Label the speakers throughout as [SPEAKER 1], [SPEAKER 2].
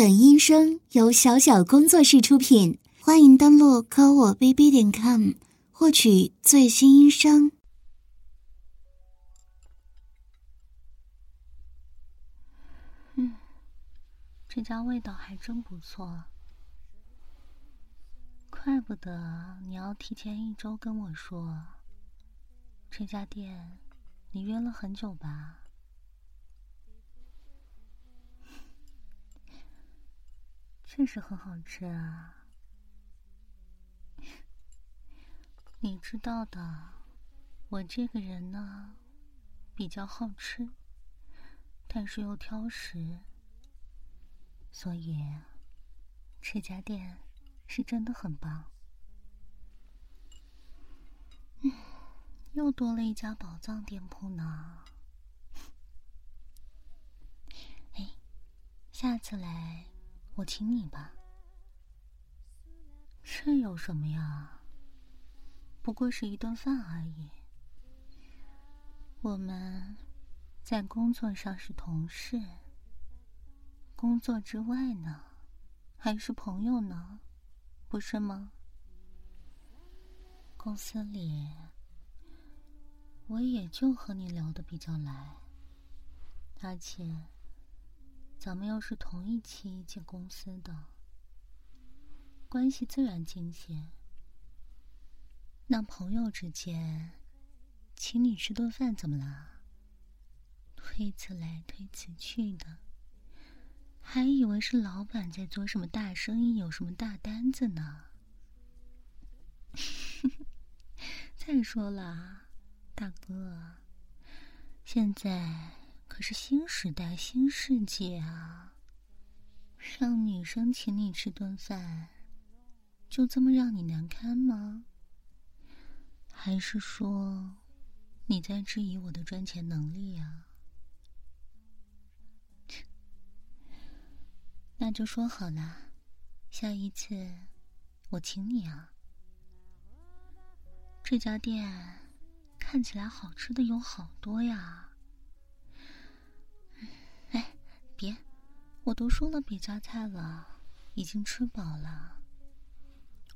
[SPEAKER 1] 本音声由小小工作室出品，欢迎登录科我 bb 点 com 获取最新音声。
[SPEAKER 2] 嗯，这家味道还真不错，怪不得你要提前一周跟我说。这家店你约了很久吧？确实很好吃啊！你知道的，我这个人呢，比较好吃，但是又挑食，所以这家店是真的很棒。嗯，又多了一家宝藏店铺呢。哎，下次来。我请你吧，这有什么呀？不过是一顿饭而已。我们在工作上是同事，工作之外呢，还是朋友呢，不是吗？公司里，我也就和你聊得比较来，而且。咱们又是同一期进公司的，关系自然近些。那朋友之间，请你吃顿饭怎么了？推辞来推辞去的，还以为是老板在做什么大生意，有什么大单子呢？再说了，大哥，现在。是新时代、新世界啊！让女生请你吃顿饭，就这么让你难堪吗？还是说你在质疑我的赚钱能力啊？那就说好了，下一次我请你啊！这家店看起来好吃的有好多呀。别，我都说了别夹菜了，已经吃饱了。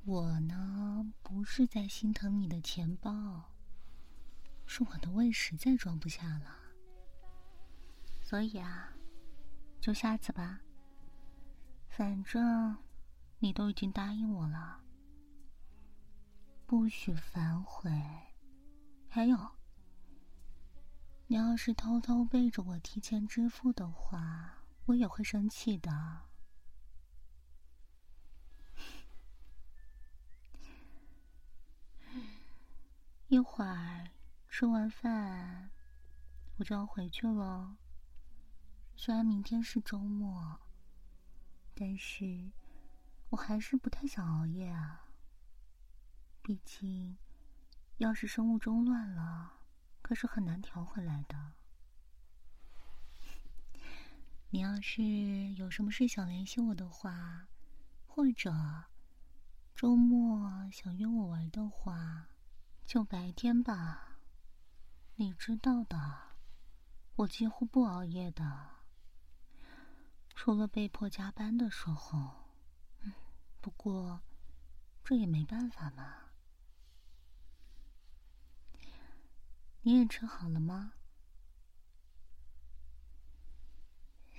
[SPEAKER 2] 我呢，不是在心疼你的钱包，是我的胃实在装不下了。所以啊，就下次吧。反正你都已经答应我了，不许反悔。还有。你要是偷偷背着我提前支付的话，我也会生气的。一会儿吃完饭，我就要回去了。虽然明天是周末，但是我还是不太想熬夜啊。毕竟，要是生物钟乱了。可是很难调回来的。你要是有什么事想联系我的话，或者周末想约我玩的话，就白天吧。你知道的，我几乎不熬夜的，除了被迫加班的时候。嗯不过这也没办法嘛。你也吃好了吗？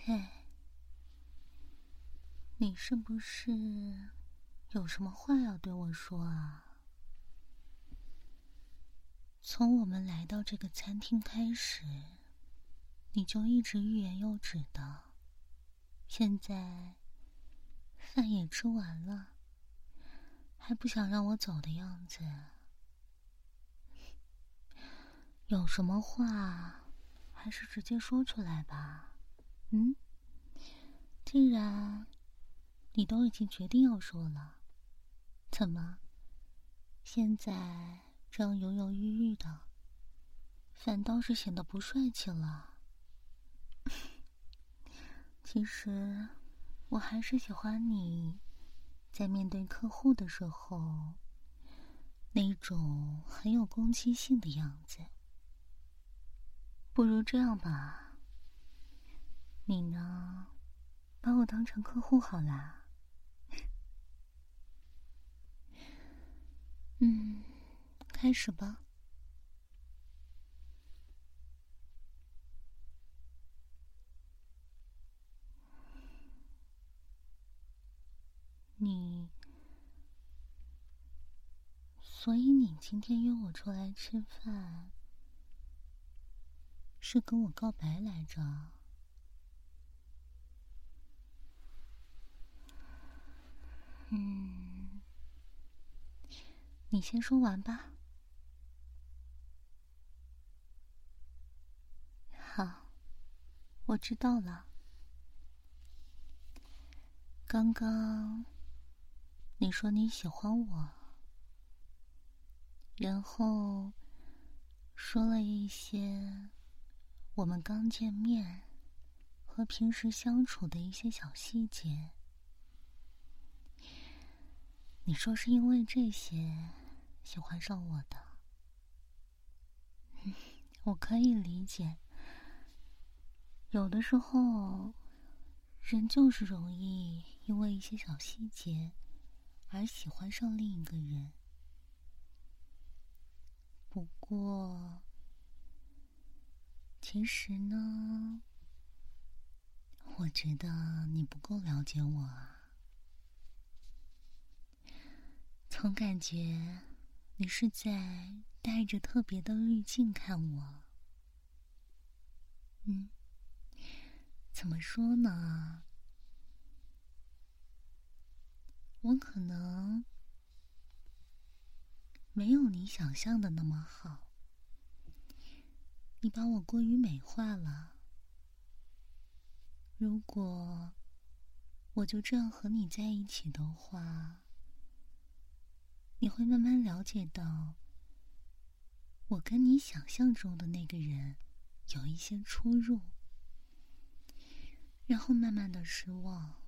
[SPEAKER 2] 哎，你是不是有什么话要对我说啊？从我们来到这个餐厅开始，你就一直欲言又止的。现在饭也吃完了，还不想让我走的样子。有什么话，还是直接说出来吧。嗯，既然你都已经决定要说了，怎么现在这样犹犹豫豫的，反倒是显得不帅气了？其实我还是喜欢你在面对客户的时候那种很有攻击性的样子。不如这样吧，你呢，把我当成客户好啦。嗯，开始吧。你，所以你今天约我出来吃饭，是跟我告白来着？嗯，你先说完吧。好，我知道了。刚刚。你说你喜欢我，然后说了一些我们刚见面和平时相处的一些小细节。你说是因为这些喜欢上我的，我可以理解。有的时候，人就是容易因为一些小细节。而喜欢上另一个人，不过，其实呢，我觉得你不够了解我啊。总感觉你是在带着特别的滤镜看我。嗯，怎么说呢？我可能没有你想象的那么好，你把我过于美化了。如果我就这样和你在一起的话，你会慢慢了解到，我跟你想象中的那个人有一些出入，然后慢慢的失望。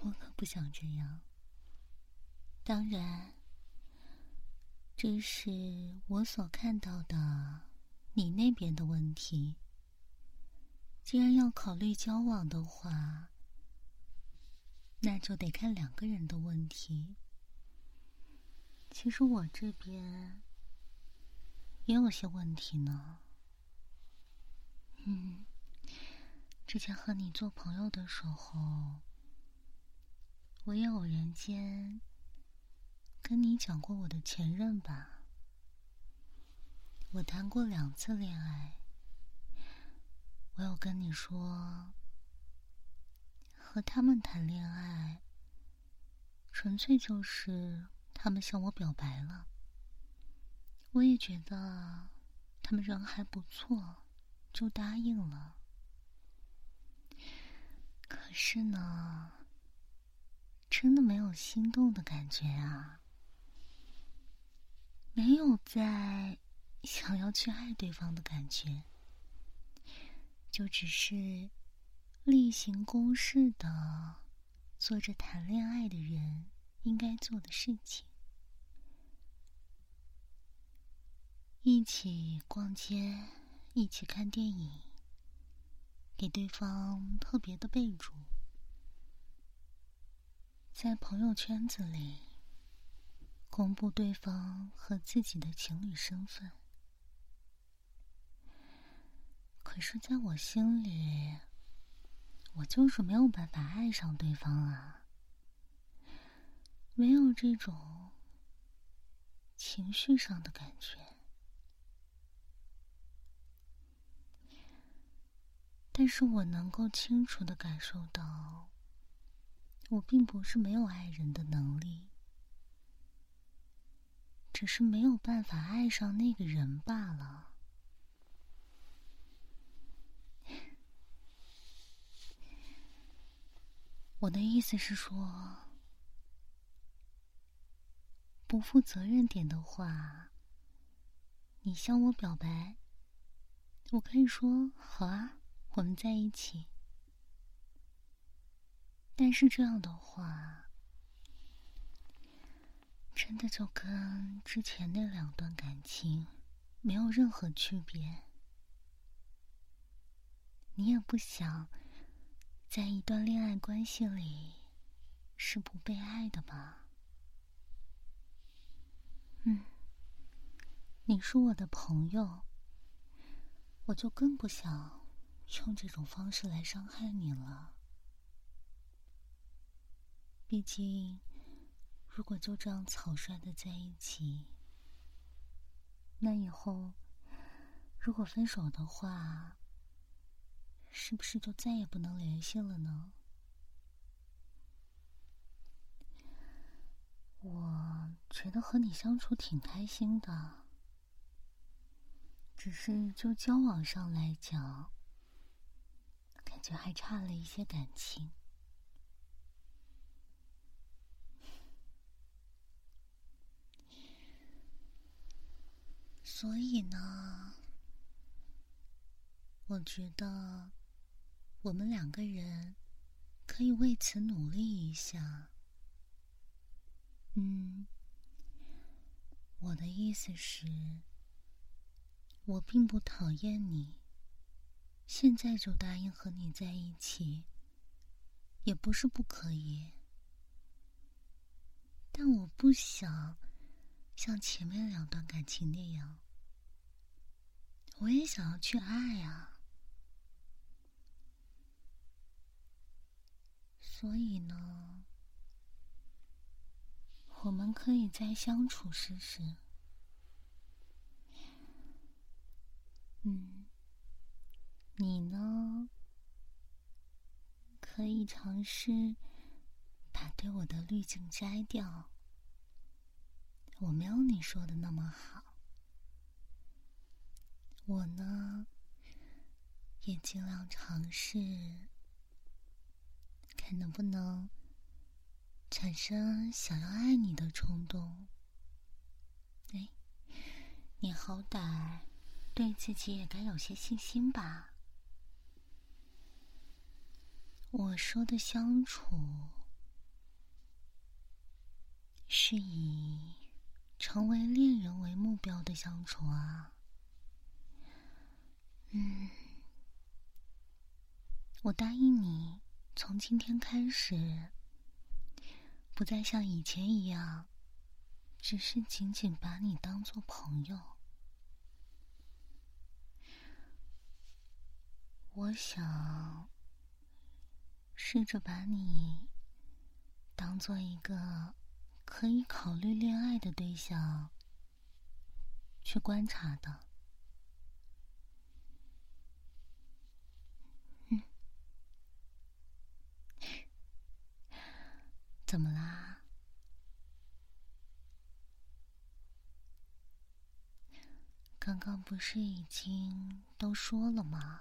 [SPEAKER 2] 我可不想这样。当然，这是我所看到的你那边的问题。既然要考虑交往的话，那就得看两个人的问题。其实我这边也有些问题呢。嗯，之前和你做朋友的时候。我也偶然间跟你讲过我的前任吧。我谈过两次恋爱。我有跟你说，和他们谈恋爱，纯粹就是他们向我表白了。我也觉得他们人还不错，就答应了。可是呢？真的没有心动的感觉啊，没有在想要去爱对方的感觉，就只是例行公事的做着谈恋爱的人应该做的事情，一起逛街，一起看电影，给对方特别的备注。在朋友圈子里公布对方和自己的情侣身份，可是，在我心里，我就是没有办法爱上对方啊，没有这种情绪上的感觉。但是我能够清楚的感受到。我并不是没有爱人的能力，只是没有办法爱上那个人罢了。我的意思是说，不负责任点的话，你向我表白，我可以说好啊，我们在一起。但是这样的话，真的就跟之前那两段感情没有任何区别。你也不想在一段恋爱关系里是不被爱的吧？嗯，你是我的朋友，我就更不想用这种方式来伤害你了。毕竟，如果就这样草率的在一起，那以后如果分手的话，是不是就再也不能联系了呢？我觉得和你相处挺开心的，只是就交往上来讲，感觉还差了一些感情。所以呢，我觉得我们两个人可以为此努力一下。嗯，我的意思是，我并不讨厌你，现在就答应和你在一起，也不是不可以，但我不想像前面两段感情那样，我也想要去爱啊，所以呢。我们可以再相处试试。嗯，你呢？可以尝试把对我的滤镜摘掉。我没有你说的那么好。我呢，也尽量尝试，看能不能。产生想要爱你的冲动。哎，你好歹对自己也该有些信心吧？我说的相处是以成为恋人为目标的相处啊。嗯，我答应你，从今天开始。不再像以前一样，只是仅仅把你当做朋友。我想试着把你当做一个可以考虑恋爱的对象去观察的。怎么啦？刚刚不是已经都说了吗？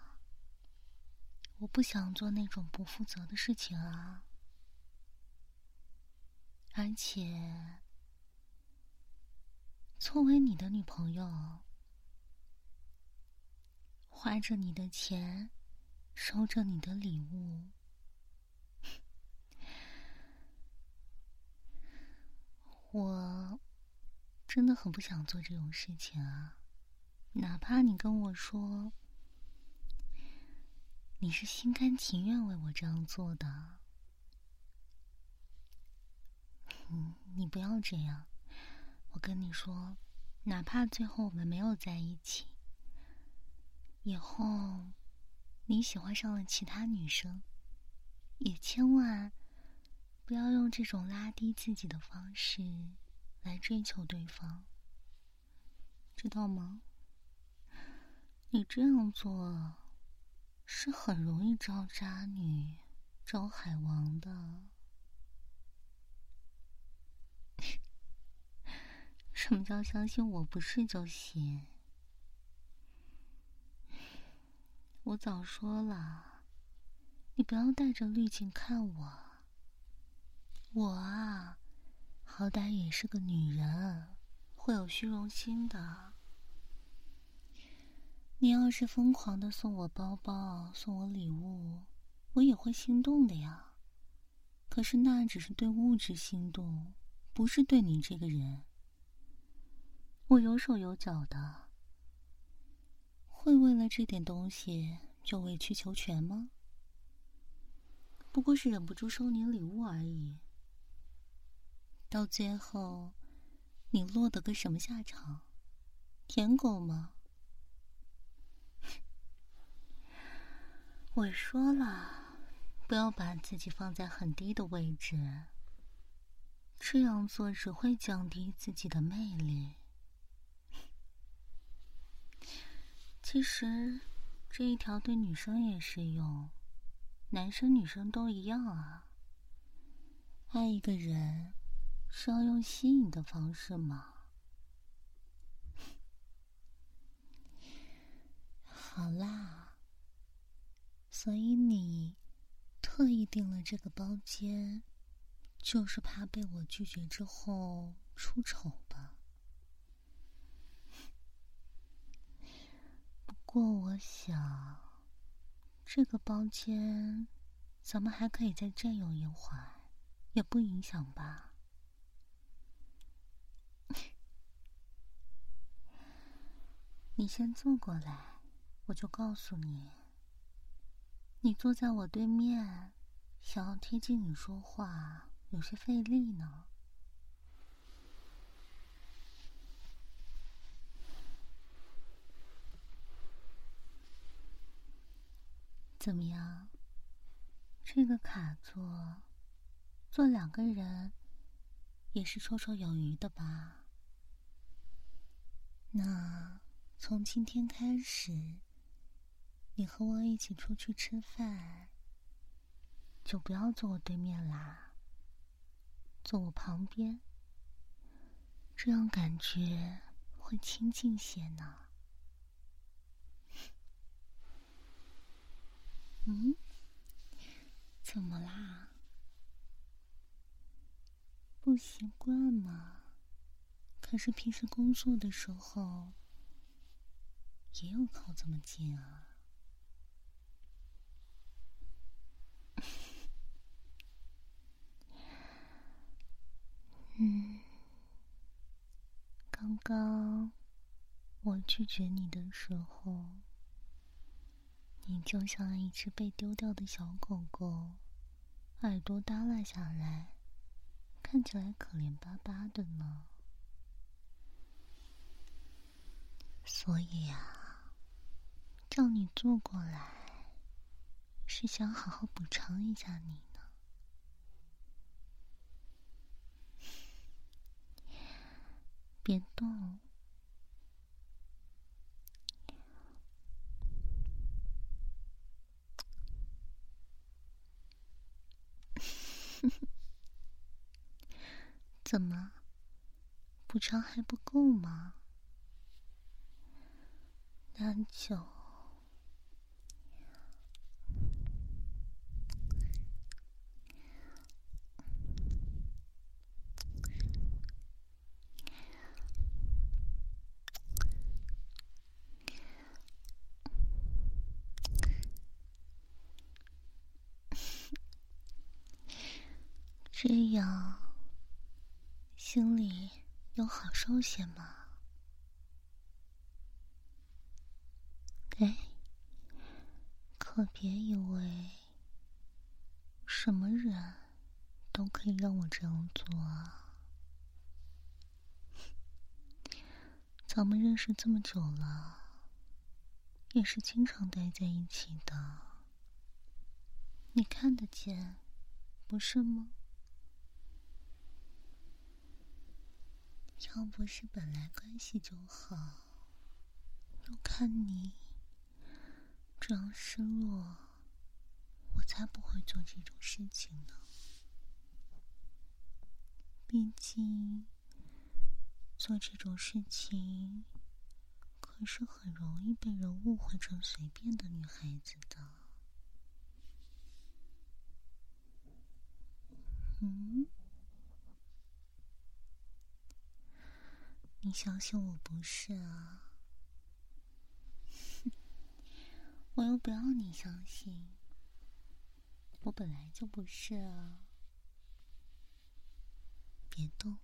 [SPEAKER 2] 我不想做那种不负责的事情啊！而且，作为你的女朋友，花着你的钱，收着你的礼物。我真的很不想做这种事情啊！哪怕你跟我说你是心甘情愿为我这样做的，你不要这样。我跟你说，哪怕最后我们没有在一起，以后你喜欢上了其他女生，也千万。不要用这种拉低自己的方式来追求对方，知道吗？你这样做是很容易招渣女、招海王的。什么叫相信我不是就行？我早说了，你不要带着滤镜看我。我啊，好歹也是个女人，会有虚荣心的。你要是疯狂的送我包包、送我礼物，我也会心动的呀。可是那只是对物质心动，不是对你这个人。我有手有脚的，会为了这点东西就委曲求全吗？不过是忍不住收你礼物而已。到最后，你落得个什么下场？舔狗吗？我说了，不要把自己放在很低的位置，这样做只会降低自己的魅力。其实，这一条对女生也适用，男生女生都一样啊。爱一个人，是要用吸引的方式吗？好啦，所以你特意订了这个包间，就是怕被我拒绝之后出丑吧？不过我想，这个包间咱们还可以再占用一会儿，也不影响吧？你先坐过来，我就告诉你。你坐在我对面，想要贴近你说话，有些费力呢。怎么样？这个卡座坐两个人也是绰绰有余的吧？那从今天开始，你和我一起出去吃饭，就不要坐我对面啦，坐我旁边，这样感觉会亲近些呢。嗯，怎么啦？不习惯吗？可是平时工作的时候也有靠这么近啊。嗯，刚刚我拒绝你的时候。你就像一只被丢掉的小狗狗，耳朵耷拉下来，看起来可怜巴巴的呢。所以呀，叫你坐过来，是想好好补偿一下你呢。别动。怎么，补偿还不够吗？那就这样。心里有好受些吗？哎，可别以为什么人都可以让我这样做啊！咱们认识这么久了，也是经常待在一起的，你看得见，不是吗？要不是本来关系就好，又看你这样失落，我才不会做这种事情呢。毕竟做这种事情，可是很容易被人误会成随便的女孩子的。嗯。你相信我不是啊？我又不要你相信，我本来就不是啊！别动。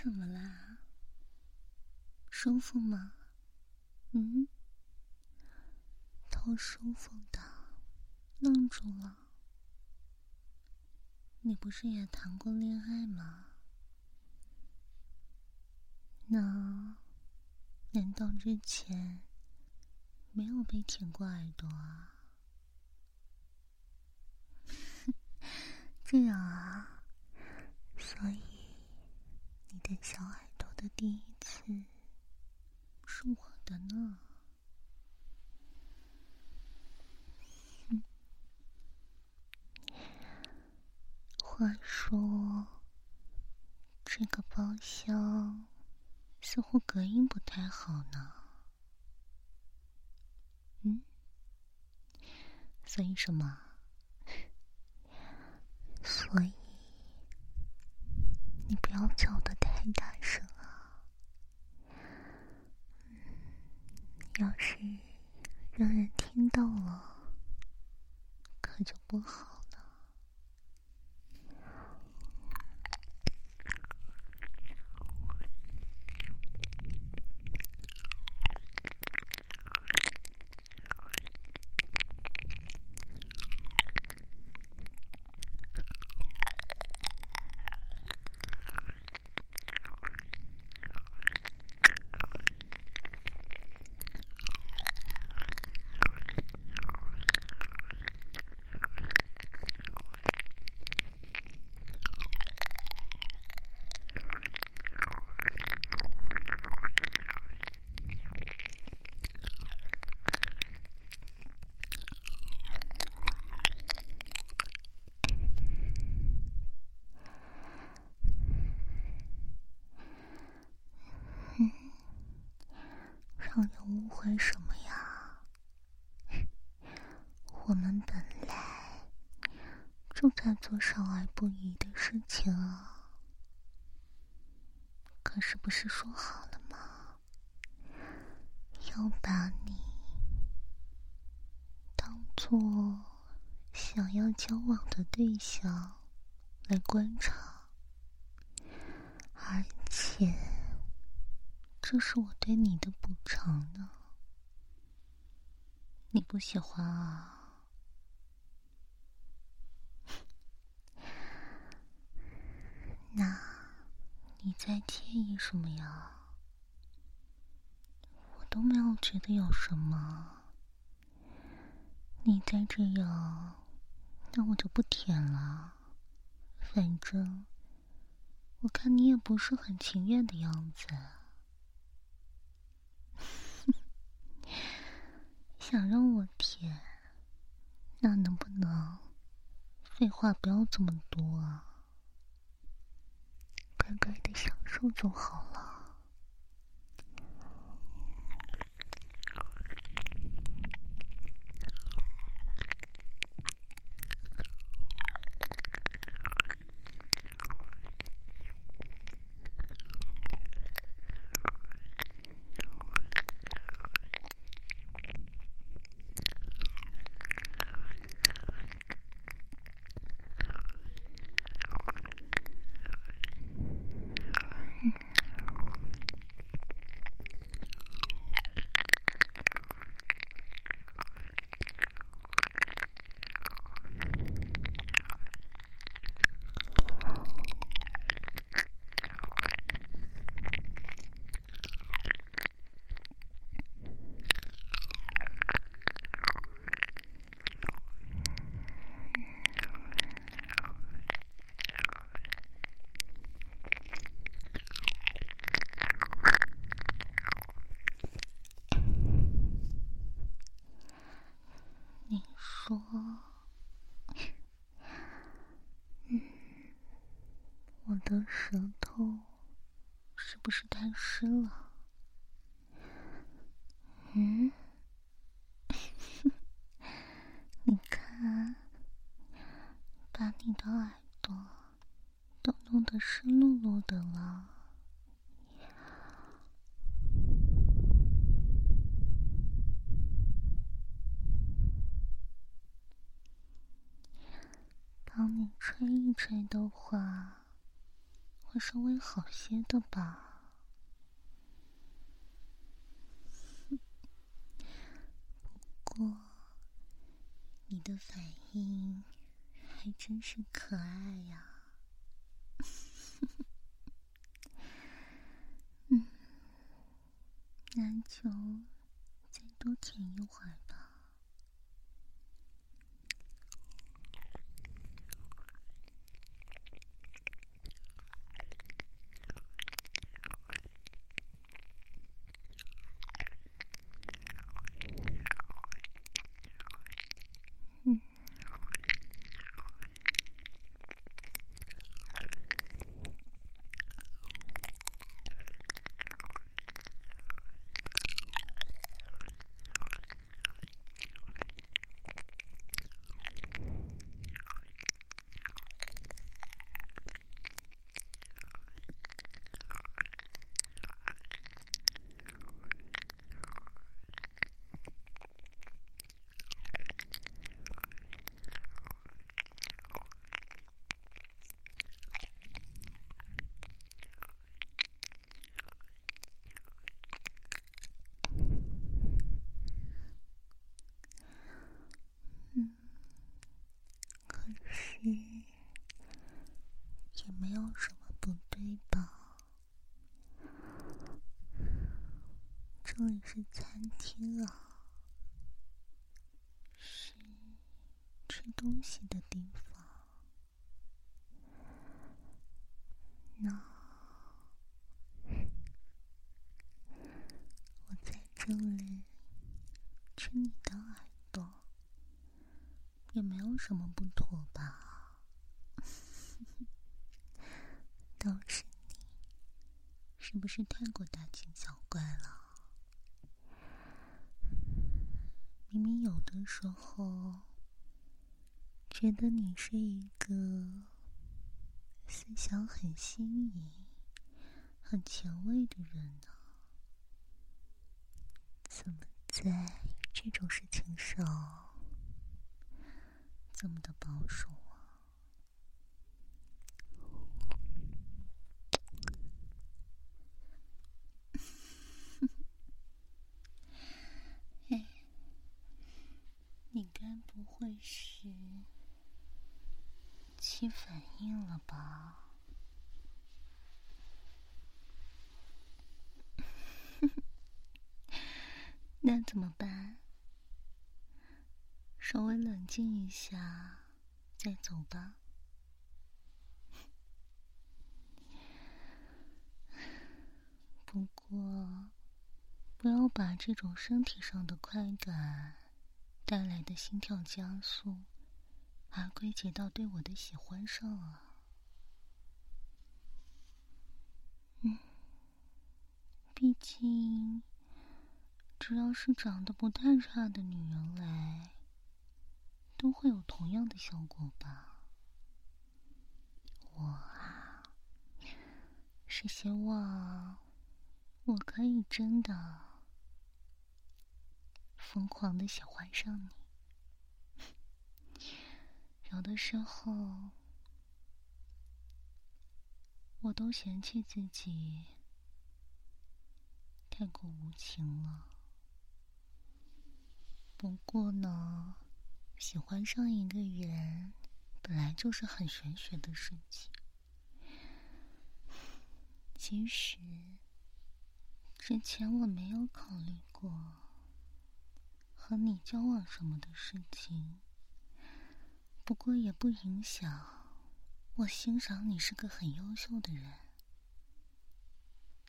[SPEAKER 2] 怎么啦舒服吗？嗯，超舒服的，愣住了。你不是也谈过恋爱吗？那难道之前没有被舔过耳朵啊？这样啊，所以小耳朵的第一次是我的呢。话说，这个包厢似乎隔音不太好呢。嗯，所以什么？所以你不要叫的太大声啊！要是让人听到了，可就不好。会什么呀？我们本来就在做少儿不宜的事情啊，可是不是说好了吗？要把你当做想要交往的对象来观察，而且这是我对你的补偿呢。你不喜欢啊？那你在介意什么呀？我都没有觉得有什么。你再这样，那我就不舔了。反正我看你也不是很情愿的样子。想让我舔，那能不能废话不要这么多啊？乖乖的享受就好了。说，嗯，我的舌头是不是太湿了？嗯，你看，把你的耳朵都弄得湿漉漉的了。帮你吹一吹的话，稍微好些的吧，不过你的反应还真是可爱呀，嗯，那就再多舔一会儿。是餐厅啊，是吃东西的地方。那我在这里吃你的耳朵，也没有什么不妥吧？都是你，是不是太过大惊小怪了？明明有的时候觉得你是一个思想很新颖、很前卫的人呢，怎么在这种事情上这么的保守？不会是起反应了吧？那怎么办？稍微冷静一下再走吧。不过，不要把这种身体上的快感。带来的心跳加速，还归结到对我的喜欢上啊。嗯，毕竟，只要是长得不太差的女人来，都会有同样的效果吧。我啊，是希望我可以真的。疯狂的喜欢上你，有的时候我都嫌弃自己太过无情了。不过呢，喜欢上一个人本来就是很玄学的事情。其实之前我没有考虑过。和你交往什么的事情，不过也不影响我欣赏你是个很优秀的人，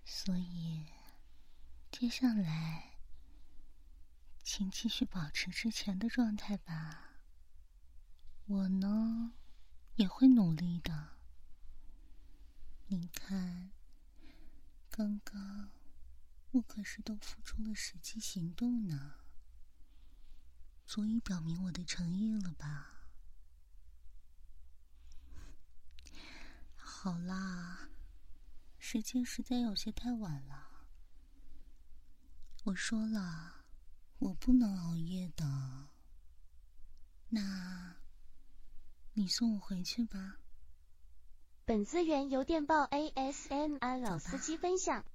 [SPEAKER 2] 所以接下来请继续保持之前的状态吧。我呢也会努力的。你看，刚刚我可是都付出了实际行动呢。足以表明我的诚意了吧？好啦，时间实在有些太晚了。我说了，我不能熬夜的。那，你送我回去吧。
[SPEAKER 3] 本资源由电报 ASMR 老司机分享。